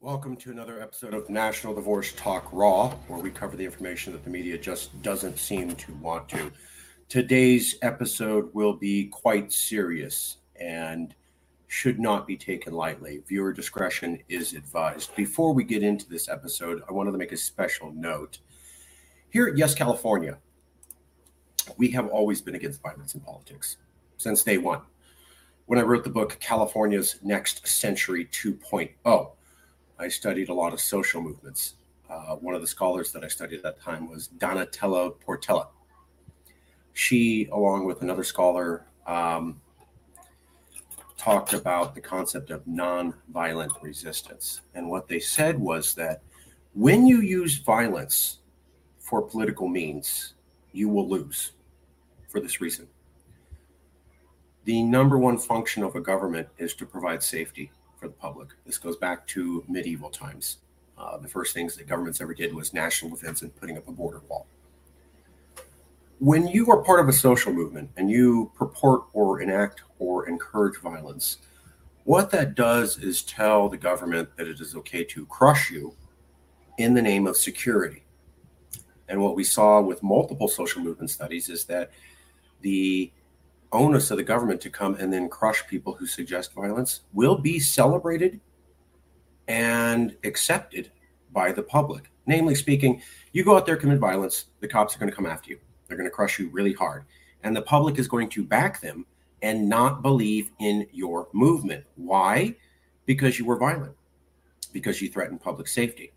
Welcome to another episode of National Divorce Talk Raw, where we cover the information that the media just doesn't seem to want to. Today's episode will be quite serious and should not be taken lightly. Viewer discretion is advised. Before we get into this episode, I wanted to make a special note. Here at Yes California, we have always been against violence in politics since day one. When I wrote the book California's Next Century 2.0, I studied a lot of social movements. Uh, one of the scholars that I studied at that time was Donatella Portella. She, along with another scholar, um, talked about the concept of nonviolent resistance. And what they said was that when you use violence for political means, you will lose for this reason. The number one function of a government is to provide safety for the public. This goes back to medieval times. Uh, the first things that governments ever did was national defense and putting up a border wall. When you are part of a social movement and you purport or enact or encourage violence, what that does is tell the government that it is okay to crush you in the name of security. And what we saw with multiple social movement studies is that the onus of the government to come and then crush people who suggest violence will be celebrated and accepted by the public. Namely speaking, you go out there, commit violence, the cops are going to come after you. They're going to crush you really hard. And the public is going to back them and not believe in your movement. Why? Because you were violent, because you threatened public safety,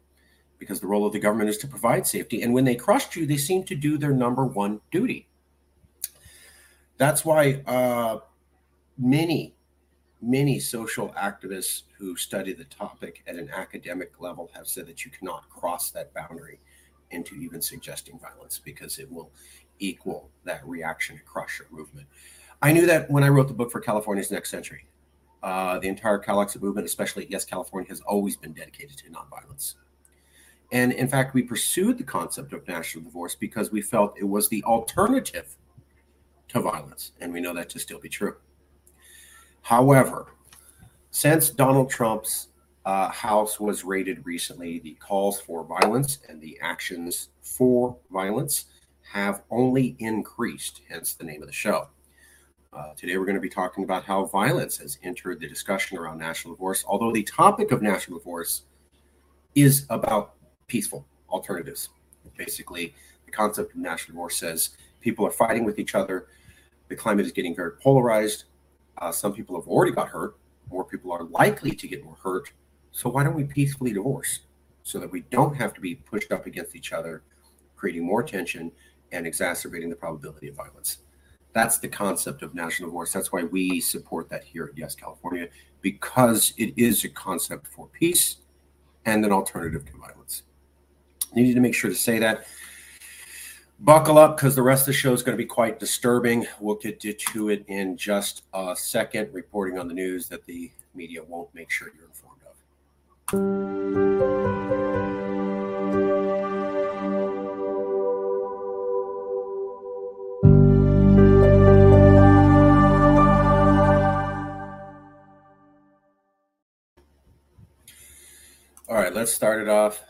because the role of the government is to provide safety. And when they crushed you, they seem to do their number one duty that's why uh, many, many social activists who study the topic at an academic level have said that you cannot cross that boundary into even suggesting violence because it will equal that reaction to crush your movement. I knew that when I wrote the book for California's Next Century. Uh, the entire CalExit movement, especially Yes California, has always been dedicated to nonviolence. And in fact, we pursued the concept of national divorce because we felt it was the alternative to violence. And we know that to still be true. However, since Donald Trump's uh, House was raided recently, the calls for violence and the actions for violence have only increased, hence the name of the show. Uh, today, we're going to be talking about how violence has entered the discussion around national divorce, although the topic of national divorce is about peaceful alternatives. Basically, the concept of national divorce says people are fighting with each other the climate is getting very polarized. Uh, some people have already got hurt. More people are likely to get more hurt. So why don't we peacefully divorce so that we don't have to be pushed up against each other, creating more tension and exacerbating the probability of violence? That's the concept of national divorce. That's why we support that here at Yes California, because it is a concept for peace and an alternative to violence. You need to make sure to say that buckle up because the rest of the show is going to be quite disturbing. We'll get to it in just a second, reporting on the news that the media won't make sure you're informed of. All right, let's start it off.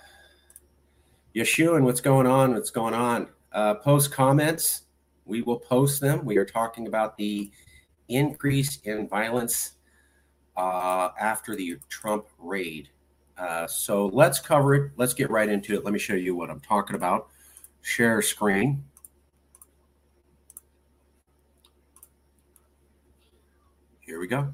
Yeshua, and what's going on? What's going on? Uh, post comments. We will post them. We are talking about the increase in violence uh, after the Trump raid. Uh, so let's cover it. Let's get right into it. Let me show you what I'm talking about. Share screen. Here we go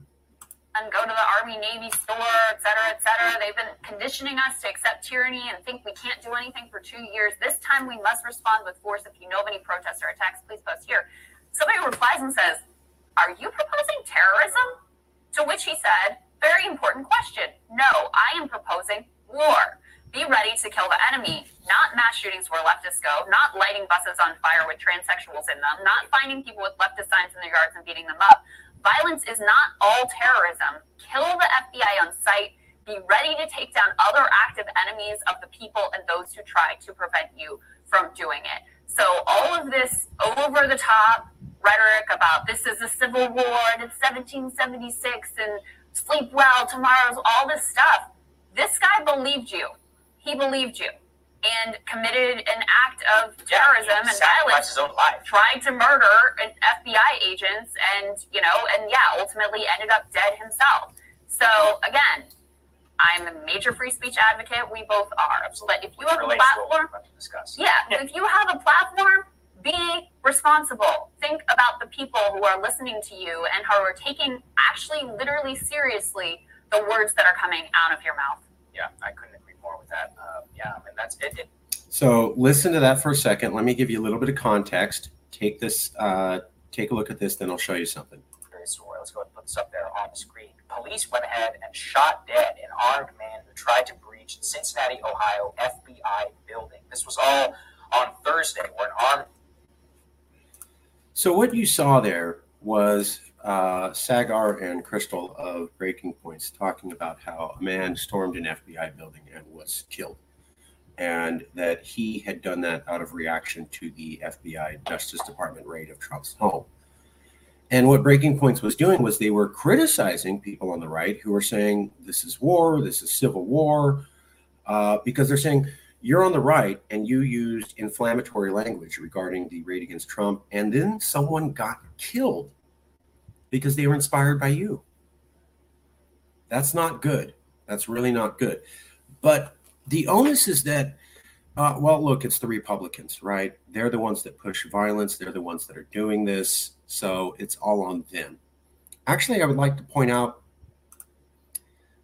and go to the Army Navy store, et cetera, et cetera. They've been conditioning us to accept tyranny and think we can't do anything for two years. This time we must respond with force. If you know of any protests or attacks, please post here. Somebody replies and says, Are you proposing terrorism? To which he said, Very important question. No, I am proposing war. Be ready to kill the enemy, not mass shootings where leftists go, not lighting buses on fire with transsexuals in them, not finding people with leftist signs in their yards and beating them up, Violence is not all terrorism. Kill the FBI on sight. Be ready to take down other active enemies of the people and those who try to prevent you from doing it. So, all of this over the top rhetoric about this is a civil war and it's 1776 and sleep well, tomorrow's all this stuff. This guy believed you. He believed you and committed an act of terrorism yeah, and violence. His own life. Tried to murder FBI agents, and you know, and yeah, ultimately ended up dead himself. So again, I'm a major free speech advocate. We both are. Absolutely. But if you have a platform, yeah, yeah, if you have a platform, be responsible. Think about the people who are listening to you and who are taking actually, literally, seriously the words that are coming out of your mouth. Yeah, I couldn't with that. Uh, yeah, and that's it, it. So listen to that for a second. Let me give you a little bit of context. Take this. Uh, take a look at this. Then I'll show you something. Very sorry. Let's go ahead and put this up there on the screen. Police went ahead and shot dead an armed man who tried to breach Cincinnati, Ohio FBI building. This was all on Thursday, where an armed. So what you saw there was uh, Saagar and Crystal of Breaking Points talking about how a man stormed an FBI building and was killed, and that he had done that out of reaction to the FBI Justice Department raid of Trump's home. And what Breaking Points was doing was they were criticizing people on the right who were saying this is war, this is civil war, uh, because they're saying you're on the right and you used inflammatory language regarding the raid against Trump, and then someone got killed because they were inspired by you. That's not good. That's really not good. But the onus is that, uh, well, look, it's the Republicans, right? They're the ones that push violence. They're the ones that are doing this. So it's all on them. Actually, I would like to point out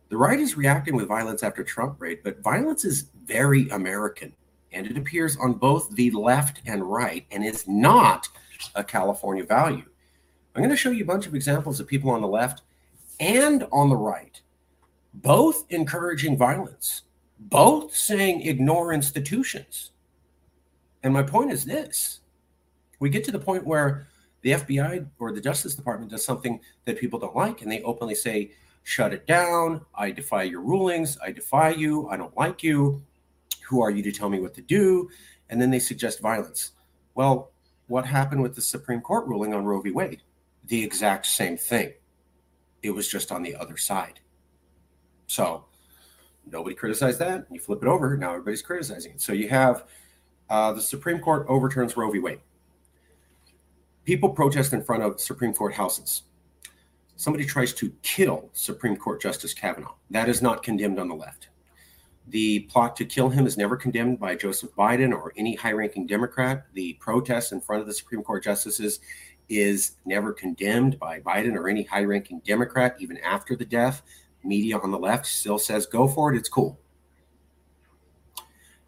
the right is reacting with violence after Trump raid, but violence is very American. And it appears on both the left and right and is not a California value. I'm going to show you a bunch of examples of people on the left and on the right, both encouraging violence, both saying ignore institutions. And my point is this we get to the point where the FBI or the Justice Department does something that people don't like, and they openly say, shut it down. I defy your rulings. I defy you. I don't like you. Who are you to tell me what to do? And then they suggest violence. Well, what happened with the Supreme Court ruling on Roe v. Wade? The exact same thing. It was just on the other side. So nobody criticized that. You flip it over, now everybody's criticizing it. So you have uh, the Supreme Court overturns Roe v. Wade people protest in front of Supreme Court houses. Somebody tries to kill Supreme Court Justice Kavanaugh. That is not condemned on the left. The plot to kill him is never condemned by Joseph Biden or any high ranking Democrat. The protests in front of the Supreme Court justices is never condemned by Biden or any high ranking Democrat, even after the death. Media on the left still says, go for it, it's cool.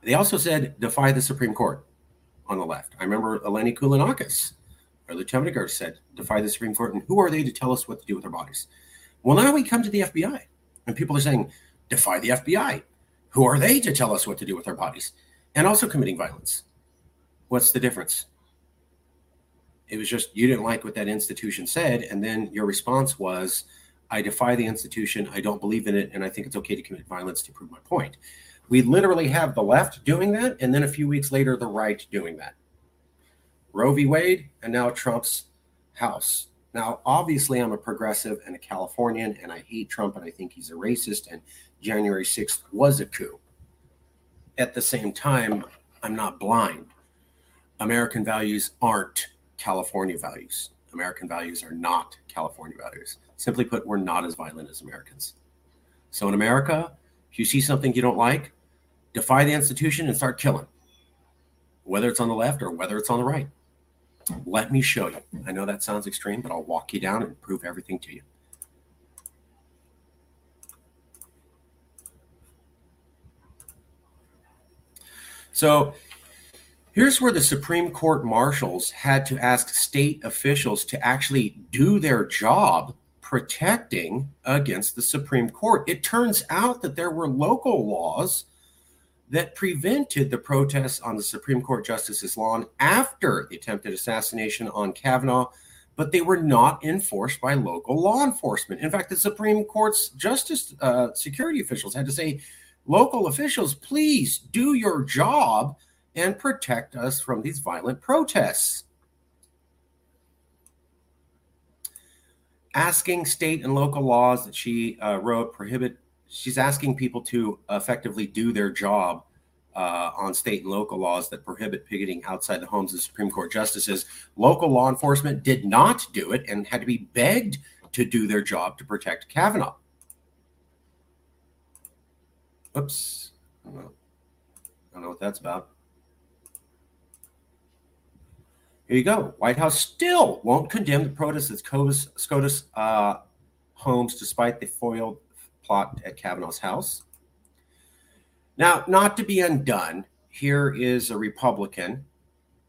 They also said, defy the Supreme Court on the left. I remember Eleni Kounalakis or Lieutenant said, defy the Supreme Court, and who are they to tell us what to do with our bodies? Well, now we come to the FBI, and people are saying, defy the FBI. Who are they to tell us what to do with our bodies? And also committing violence. What's the difference? It was just you didn't like what that institution said, and then your response was, I defy the institution, I don't believe in it, and I think it's okay to commit violence to prove my point. We literally have the left doing that, and then a few weeks later, the right doing that. Roe v. Wade, and now Trump's house. Now, obviously, I'm a progressive and a Californian, and I hate Trump, and I think he's a racist, and January 6th was a coup. At the same time, I'm not blind. American values aren't California values. American values are not California values. Simply put, we're not as violent as Americans. So in America, if you see something you don't like, defy the institution and start killing, whether it's on the left or whether it's on the right. Let me show you. I know that sounds extreme, but I'll walk you down and prove everything to you. So here's where the Supreme Court marshals had to ask state officials to actually do their job protecting against the Supreme Court. It turns out that there were local laws that prevented the protests on the Supreme Court justice's lawn after the attempted assassination on Kavanaugh, but they were not enforced by local law enforcement. In fact, the Supreme Court's justice uh, security officials had to say, local officials, please do your job and protect us from these violent protests. Asking state and local laws that she uh, wrote prohibit she's asking people to effectively do their job uh, on state and local laws that prohibit picketing outside the homes of Supreme Court justices. Local law enforcement did not do it and had to be begged to do their job to protect Kavanaugh. Oops. I don't know, I don't know what that's about. Here you go. White House still won't condemn the protests at SCOTUS, SCOTUS uh, homes despite the foiled plot at Kavanaugh's house. Now, not to be undone, here is a Republican,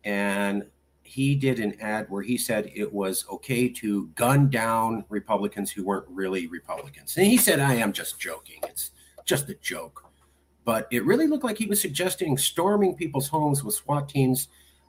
and he did an ad where he said it was okay to gun down Republicans who weren't really Republicans. And he said, I am just joking. It's just a joke. But it really looked like he was suggesting storming people's homes with SWAT teams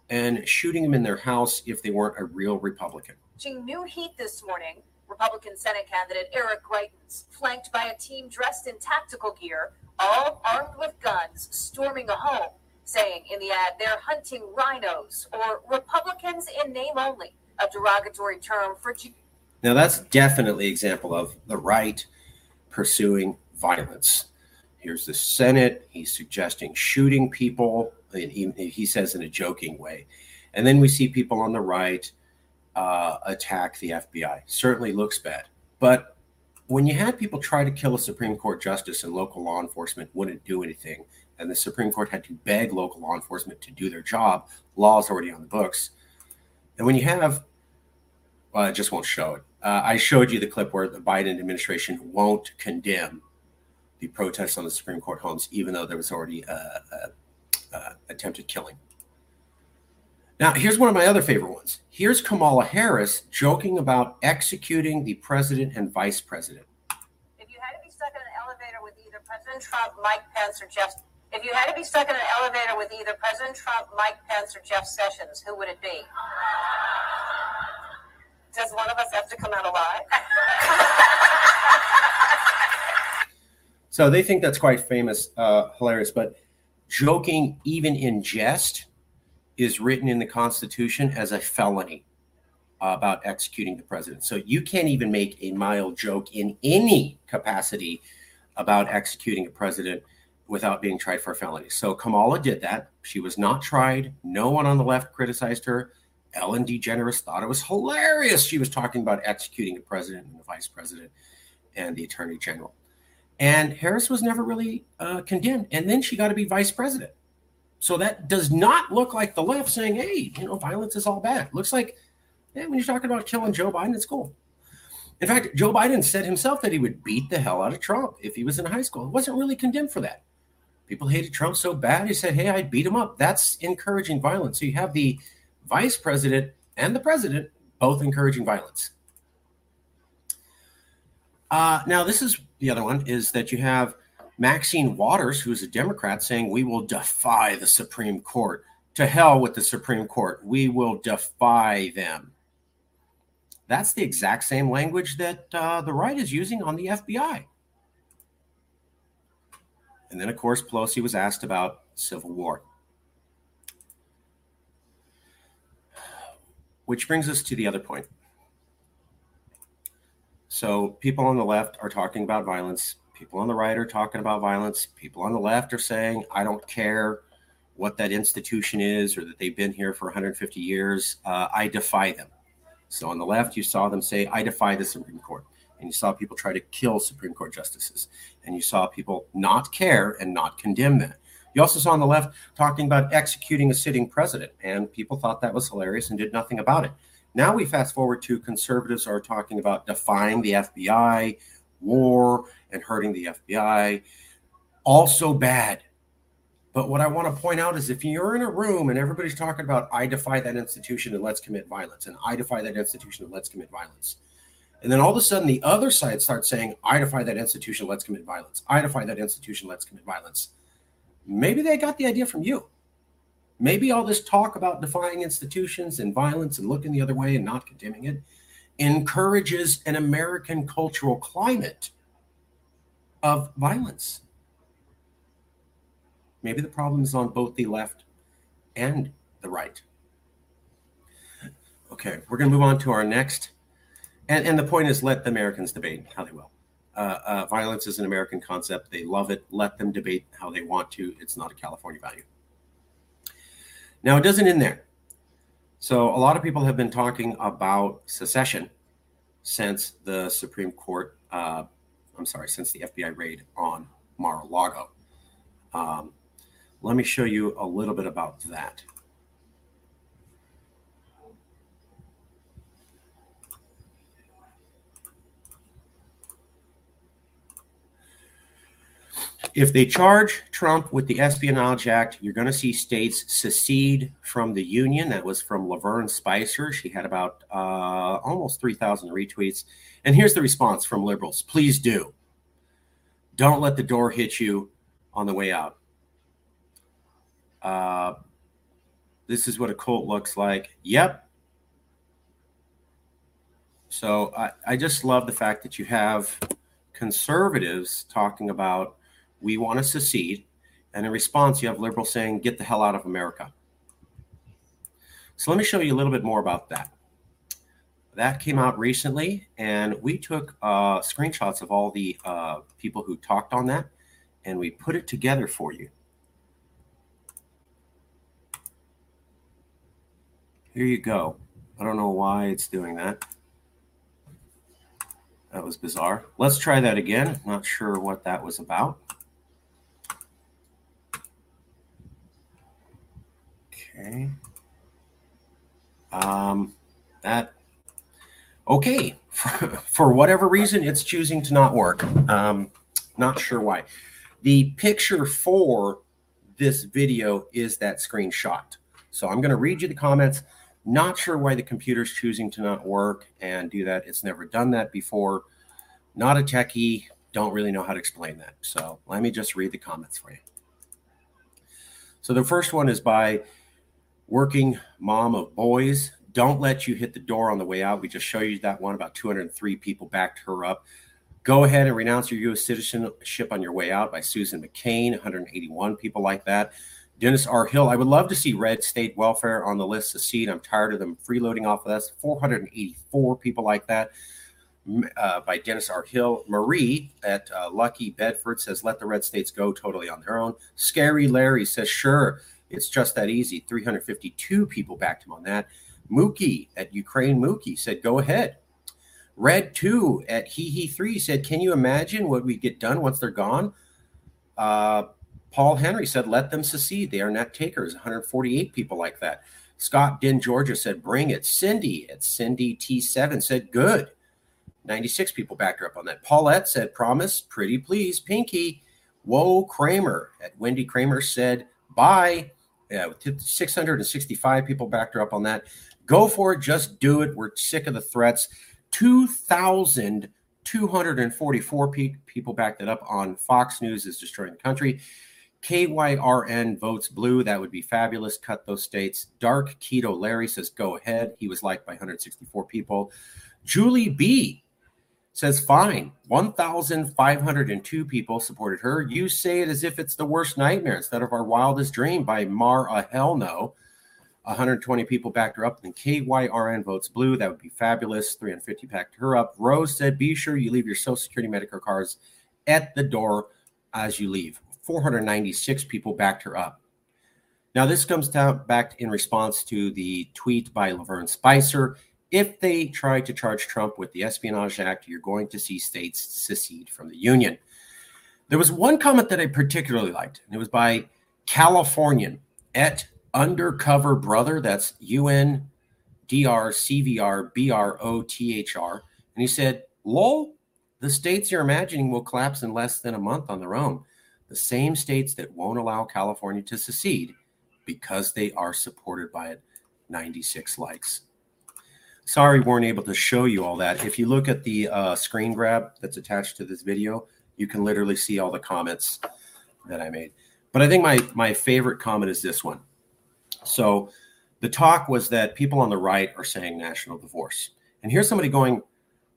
and shooting them in their house if they weren't a real Republican. New heat this morning. Republican Senate candidate Eric Greitens, flanked by a team dressed in tactical gear, all armed with guns, storming a home, saying in the ad they're hunting rhinos or Republicans in name only, a derogatory term for. Now that's definitely example of the right pursuing violence. Here's the Senate. He's suggesting shooting people. He, he says in a joking way. And then we see people on the right uh, attack the FBI. Certainly looks bad. But when you had people try to kill a Supreme Court justice and local law enforcement wouldn't do anything, and the Supreme Court had to beg local law enforcement to do their job, law is already on the books. And when you have, well, I just won't show it. Uh, I showed you the clip where the Biden administration won't condemn the protests on the Supreme Court homes, even though there was already a, a, a attempted killing. Now, here's one of my other favorite ones. Here's Kamala Harris joking about executing the president and vice president. If you had to be stuck in an elevator with either President Trump, Mike Pence, or Jeff, if you had to be stuck in an elevator with either President Trump, Mike Pence, or Jeff Sessions, who would it be? Does one of us have to come out alive? so they think that's quite famous, uh, hilarious, but joking even in jest is written in the Constitution as a felony uh, about executing the president. So you can't even make a mild joke in any capacity about executing a president without being tried for a felony. So Kamala did that. She was not tried. No one on the left criticized her. Ellen DeGeneres thought it was hilarious. She was talking about executing the president and the vice president and the attorney general. And Harris was never really uh, condemned. And then she got to be vice president. So that does not look like the left saying, hey, you know, violence is all bad. Looks like, hey, when you're talking about killing Joe Biden, it's cool. In fact, Joe Biden said himself that he would beat the hell out of Trump if he was in high school. He wasn't really condemned for that. People hated Trump so bad, he said, hey, I'd beat him up. That's encouraging violence. So you have the vice president and the president both encouraging violence. Uh, now, this is the other one is that you have Maxine Waters, who's a Democrat, saying we will defy the Supreme Court. To hell with the Supreme Court. We will defy them. That's the exact same language that uh, the right is using on the FBI. And then, of course, Pelosi was asked about Civil War. Which brings us to the other point. So, people on the left are talking about violence People on the right are talking about violence. People on the left are saying, I don't care what that institution is or that they've been here for 150 years. Uh, I defy them. So on the left, you saw them say, I defy the Supreme Court. And you saw people try to kill Supreme Court justices. And you saw people not care and not condemn that. You also saw on the left talking about executing a sitting president. And people thought that was hilarious and did nothing about it. Now we fast forward to conservatives are talking about defying the FBI, war, and hurting the FBI. Also bad. But what I want to point out is if you're in a room and everybody's talking about, I defy that institution and let's commit violence, and I defy that institution and let's commit violence. And then all of a sudden the other side starts saying, I defy that institution, let's commit violence. I defy that institution, let's commit violence. Maybe they got the idea from you. Maybe all this talk about defying institutions and violence and looking the other way and not condemning it encourages an American cultural climate of violence. Maybe the problem is on both the left and the right. Okay, we're going to move on to our next. And, and the point is let the Americans debate how they will. uh, uh, violence is an American concept. They love it. Let them debate how they want to. It's not a California value. Now, it doesn't end there. So, a lot of people have been talking about secession since the Supreme Court, uh, I'm sorry, since the FBI raid on Mar a Lago. Um, let me show you a little bit about that. If they charge Trump with the Espionage Act, you're going to see states secede from the Union. That was from Laverne Spicer. She had about uh, almost 3,000 retweets. And here's the response from liberals please do. Don't let the door hit you on the way out. Uh, this is what a cult looks like. Yep. So I, I just love the fact that you have conservatives talking about we want to secede. And in response, you have liberals saying, get the hell out of America. So let me show you a little bit more about that. That came out recently, and we took uh, screenshots of all the uh, people who talked on that, and we put it together for you. Here you go. I don't know why it's doing that. That was bizarre. Let's try that again. Not sure what that was about. Okay. Um, that okay. For, whatever reason, it's choosing to not work. Um, not sure why. The picture for this video is that screenshot. So I'm going to read you the comments. Not sure why the computer's choosing to not work and do that. It's never done that before. Not a techie. Don't really know how to explain that. So let me just read the comments for you. So the first one is by working mom of boys. Don't let you hit the door on the way out. We just showed you that one. About 203 people backed her up. Go ahead and renounce your U.S. citizenship on your way out by Susan McCain. 181 people like that. Dennis R. Hill. I would love to see red state welfare on the list secede. I'm tired of them freeloading off of us. 484 people like that. Uh, by Dennis R. Hill. Marie at uh, Lucky Bedford says, let the red states go totally on their own. Scary Larry says, sure. It's just that easy. 352 people backed him on that. Mookie at Ukraine Mookie said, go ahead. Red 2 at He He 3 said, can you imagine what we get done once they're gone? Uh, Paul Henry said, let them secede. They are net takers. 148 people like that. Scott Din Georgia said, bring it. Cindy at Cindy T7 said, good. 96 people backed her up on that. Paulette said, promise, pretty please, Pinky. Whoa, Kramer at Wendy Kramer said, bye. Yeah, 665 people backed her up on that. Go for it. Just do it. We're sick of the threats. 2,244 people backed it up on Fox News is destroying the country. KYRN votes blue. That would be fabulous. Cut those states. Dark Keto Larry says go ahead. He was liked by 164 people. Julie B says fine. 1,502 people supported her. You say it as if it's the worst nightmare instead of our wildest dream by Mar a hell no. 120 people backed her up. And KYRN votes blue. That would be fabulous. 350 backed her up. Rose said, be sure you leave your Social Security Medicare cards at the door as you leave. 496 people backed her up. Now, this comes down back in response to the tweet by Laverne Spicer if they try to charge Trump with the Espionage Act, you're going to see states secede from the Union. There was one comment that I particularly liked, and it was by Californian at Undercover Brother. That's U N D R C V R B R O T H R. And he said, Lol, the states you're imagining will collapse in less than a month on their own. The same states that won't allow California to secede because they are supported by it. 96 likes. Sorry, weren't able to show you all that. If you look at the uh, screen grab that's attached to this video, you can literally see all the comments that I made. But I think my my favorite comment is this one. So the talk was that people on the right are saying national divorce. And here's somebody going,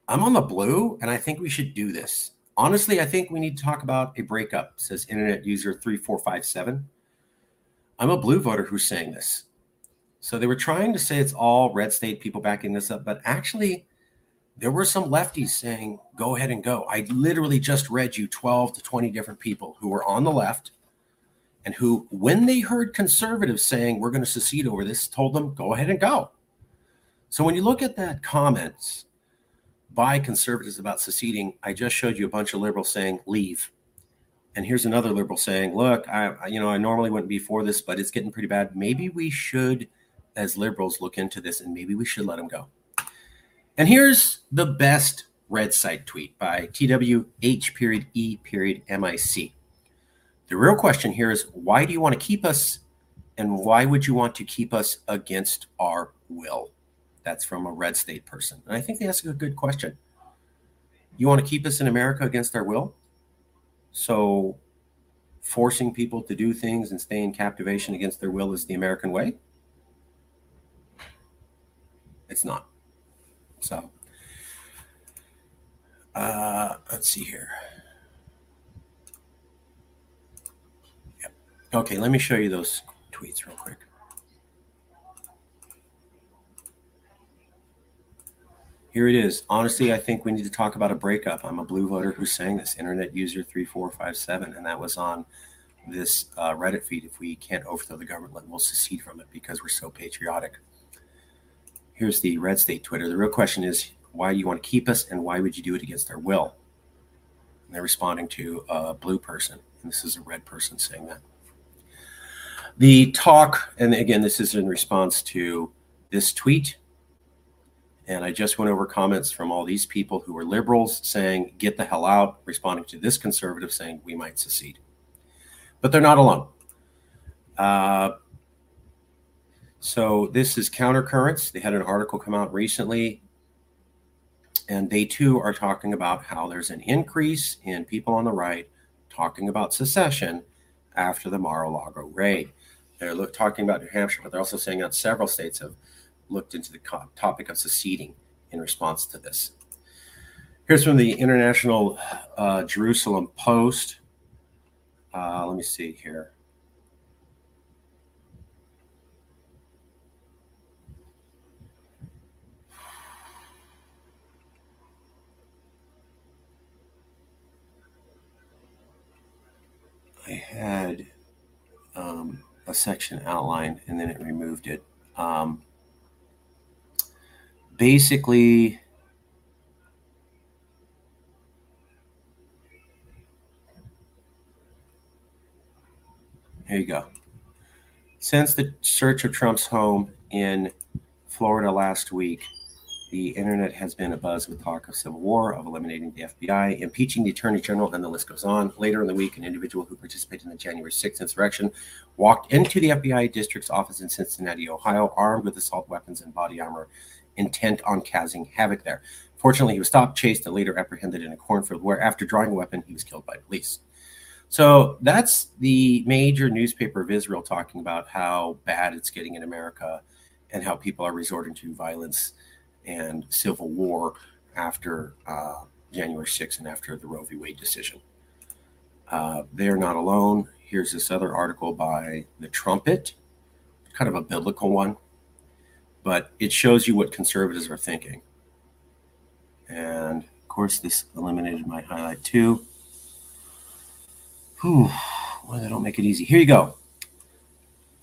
I'm on the blue and I think we should do this. Honestly, I think we need to talk about a breakup, says internet user 3457. I'm a blue voter who's saying this. So they were trying to say it's all red state people backing this up, but actually, there were some lefties saying, go ahead and go. I literally just read you 12 to 20 different people who were on the left and who, when they heard conservatives saying, we're going to secede over this, told them, go ahead and go. So when you look at that comments by conservatives about seceding, I just showed you a bunch of liberals saying, leave. And here's another liberal saying, look, I, you know, I normally wouldn't be for this, but it's getting pretty bad. Maybe we should, as liberals, look into this and maybe we should let him go. And here's the best red site tweet by TWH period E period MIC. The real question here is why do you want to keep us and why would you want to keep us against our will? That's from a red state person. And I think they ask a good question. You want to keep us in America against our will? So forcing people to do things and stay in captivation against their will is the American way? It's not. So, uh, let's see here. Yep. Okay, let me show you those tweets real quick. Here it is. Honestly, I think we need to talk about a breakup. I'm a blue voter who's saying this, internet user 3457, and that was on this uh, Reddit feed. If we can't overthrow the government, we'll secede from it because we're so patriotic here's the red state Twitter. The real question is why do you want to keep us and why would you do it against our will? And they're responding to a blue person. And this is a red person saying that. The talk, and again, this is in response to this tweet. And I just went over comments from all these people who were liberals saying, get the hell out, responding to this conservative saying, we might secede. But they're not alone. Uh, so this is Countercurrents. They had an article come out recently, and they too are talking about how there's an increase in people on the right talking about secession after the Mar-a-Lago raid. They're look, talking about New Hampshire, but they're also saying that several states have looked into the co- topic of seceding in response to this. Here's from the International uh, Jerusalem Post. Uh, let me see here. I had um, a section outlined and then it removed it. Um, basically, here you go. Since the search of Trump's home in Florida last week, the internet has been abuzz with talk of civil war, of eliminating the FBI, impeaching the attorney general, and the list goes on. Later in the week, an individual who participated in the January 6th insurrection walked into the FBI district's office in Cincinnati, Ohio, armed with assault weapons and body armor, intent on causing havoc there. Fortunately, he was stopped, chased, and later apprehended in a cornfield where, after drawing a weapon, he was killed by police. So that's the major newspaper of Israel talking about how bad it's getting in America and how people are resorting to violence and civil war after uh, January 6th and after the Roe v. Wade decision. Uh, they're not alone. Here's this other article by The Trumpet, kind of a biblical one, but it shows you what conservatives are thinking. And of course, this eliminated my highlight too. Whew, well, they don't make it easy. Here you go.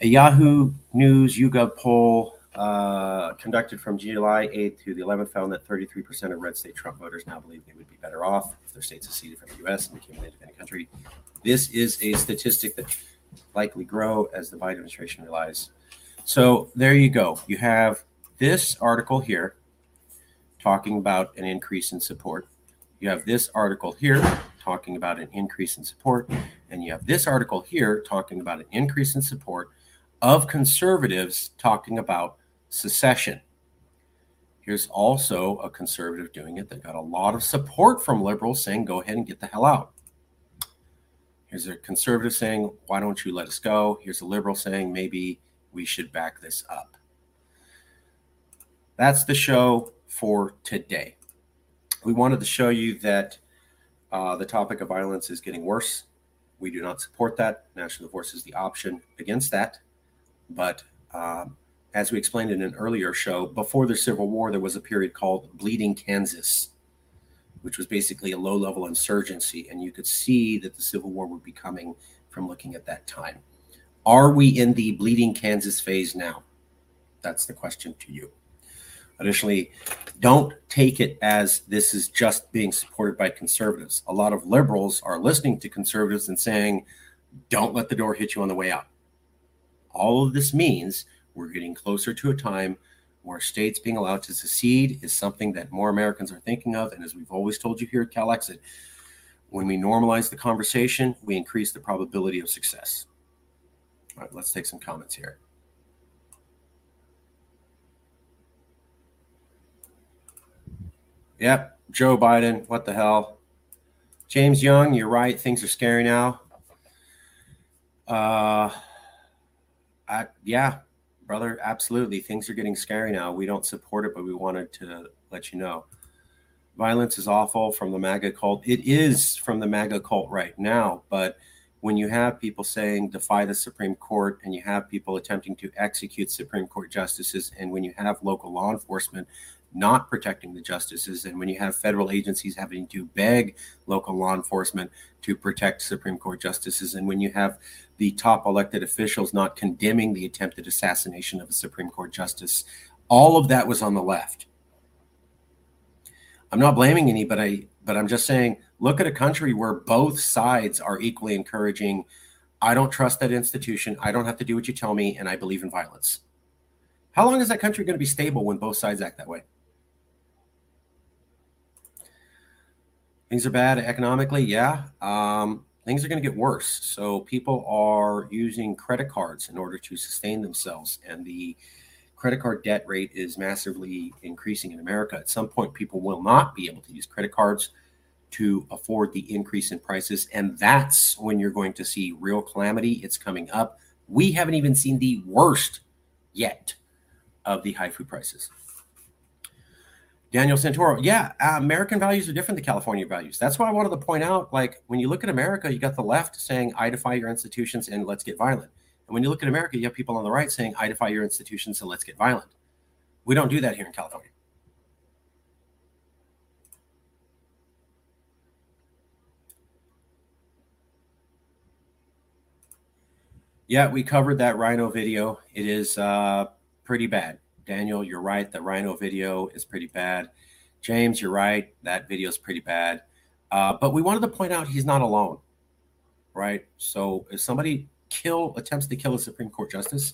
A Yahoo News YouGov poll conducted from July 8th to the 11th found that 33% of red state Trump voters now believe they would be better off if their state seceded from the U.S. and became an independent country. This is a statistic that likely grow as the Biden administration relies. So there you go. You have this article here talking about an increase in support. You have this article here talking about an increase in support. And you have this article here talking about an increase in support of conservatives talking about secession. Here's also a conservative doing it that got a lot of support from liberals saying, go ahead and get the hell out. Here's a conservative saying, why don't you let us go? Here's a liberal saying, maybe we should back this up. That's the show for today. We wanted to show you that uh, the topic of violence is getting worse. We do not support that. National Divorce is the option against that. But um, as we explained in an earlier show, before the Civil War, there was a period called Bleeding Kansas, which was basically a low level insurgency. And you could see that the Civil War would be coming from looking at that time. Are we in the Bleeding Kansas phase now? That's the question to you. Additionally, don't take it as this is just being supported by conservatives. A lot of liberals are listening to conservatives and saying, don't let the door hit you on the way out. All of this means we're getting closer to a time where states being allowed to secede is something that more Americans are thinking of. And as we've always told you here at CalExit, when we normalize the conversation, we increase the probability of success. All right, let's take some comments here. Yep, Joe Biden, what the hell? James Young, you're right. Things are scary now. Uh, I, yeah, brother, absolutely. Things are getting scary now. We don't support it, but we wanted to let you know. Violence is awful from the MAGA cult. It is from the MAGA cult right now, but when you have people saying defy the Supreme Court and you have people attempting to execute Supreme Court justices, and when you have local law enforcement not protecting the justices. And when you have federal agencies having to beg local law enforcement to protect Supreme Court justices, and when you have the top elected officials not condemning the attempted assassination of a Supreme Court justice, all of that was on the left. I'm not blaming anybody, but I'm just saying look at a country where both sides are equally encouraging. I don't trust that institution. I don't have to do what you tell me, and I believe in violence. How long is that country going to be stable when both sides act that way? Things are bad economically, yeah. Um, things are going to get worse. So people are using credit cards in order to sustain themselves, and the credit card debt rate is massively increasing in America. At some point, people will not be able to use credit cards to afford the increase in prices, and that's when you're going to see real calamity. It's coming up. We haven't even seen the worst yet of the high food prices. Daniel Santoro, yeah, uh, American values are different than California values. That's why I wanted to point out. Like when you look at America, you got the left saying "I defy your institutions" and "Let's get violent," and when you look at America, you have people on the right saying "I defy your institutions" and "Let's get violent." We don't do that here in California. Yeah, we covered that rhino video. It is uh, pretty bad. Daniel, you're right. The rhino video is pretty bad. James, you're right. That video is pretty bad. Uh, but we wanted to point out he's not alone, right? So if somebody kill attempts to kill a Supreme Court justice,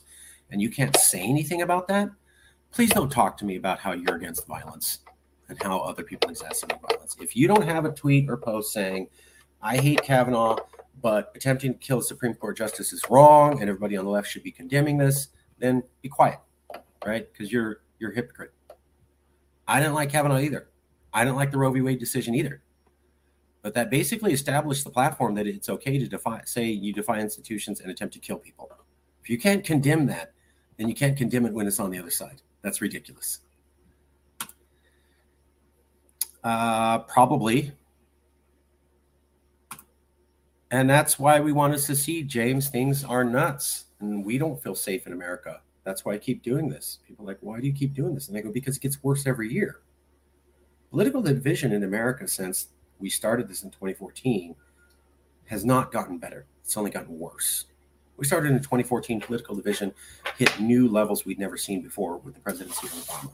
and you can't say anything about that, please don't talk to me about how you're against violence and how other people exacerbate violence. If you don't have a tweet or post saying, "I hate Kavanaugh," but attempting to kill a Supreme Court justice is wrong, and everybody on the left should be condemning this, then be quiet right? Because you're you're a hypocrite. I didn't like Kavanaugh either. I didn't like the Roe v. Wade decision either. But that basically established the platform that it's okay to defy, say you defy institutions and attempt to kill people. If you can't condemn that, then you can't condemn it when it's on the other side. That's ridiculous. Uh, probably. And that's why we want to see James. Things are nuts, and we don't feel safe in America. That's why I keep doing this. People are like, why do you keep doing this? And I go, because it gets worse every year. Political division in America since we started this in 2014 has not gotten better. It's only gotten worse. We started in 2014, political division hit new levels we'd never seen before with the presidency of Obama.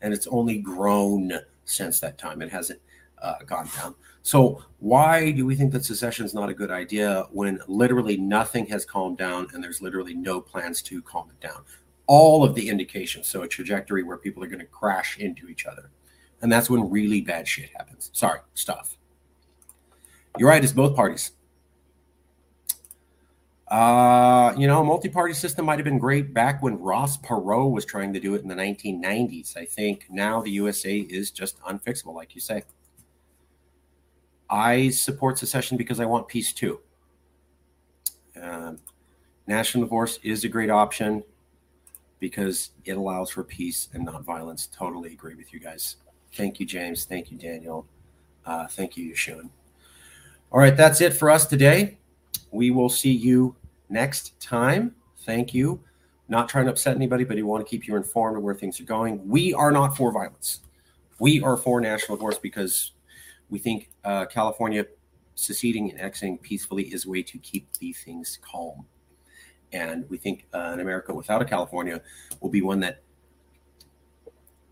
And it's only grown since that time. It hasn't uh, gone down. So, why do we think that secession is not a good idea when literally nothing has calmed down and there's literally no plans to calm it down? All of the indications. So a trajectory where people are going to crash into each other. And that's when really bad shit happens. Sorry, stuff. You're right, it's both parties. Uh, you know, a multi-party system might have been great back when Ross Perot was trying to do it in the 1990s. I think now the USA is just unfixable, like you say. I support secession because I want peace too. Um, national divorce is a great option because it allows for peace and not violence. Totally agree with you guys. Thank you, James. Thank you, Daniel. Uh, thank you, Yeshua. All right, that's it for us today. We will see you next time. Thank you. not trying to upset anybody, but we want to keep you informed of where things are going. We are not for violence. We are for national divorce because we think uh, California seceding and exiting peacefully is a way to keep these things calm. And we think uh, an America without a California will be one that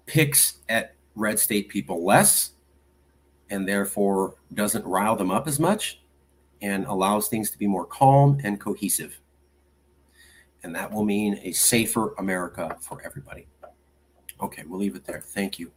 picks at red state people less and therefore doesn't rile them up as much and allows things to be more calm and cohesive. And that will mean a safer America for everybody. Okay, we'll leave it there. Thank you.